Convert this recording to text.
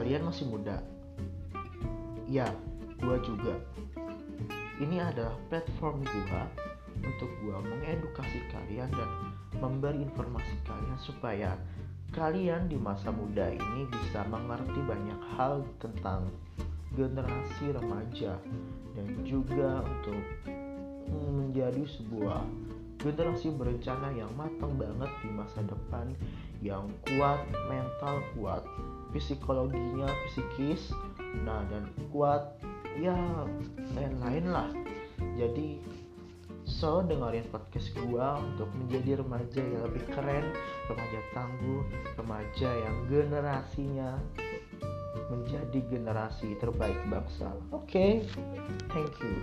kalian masih muda? Ya, gua juga. Ini adalah platform gua untuk gua mengedukasi kalian dan memberi informasi kalian supaya kalian di masa muda ini bisa mengerti banyak hal tentang generasi remaja dan juga untuk menjadi sebuah generasi berencana yang matang banget di masa depan yang kuat mental kuat psikologinya psikis. Nah dan kuat ya lain-lain lah. Jadi so dengerin podcast gua untuk menjadi remaja yang lebih keren remaja tangguh remaja yang generasinya menjadi generasi terbaik bangsa. Oke okay? thank you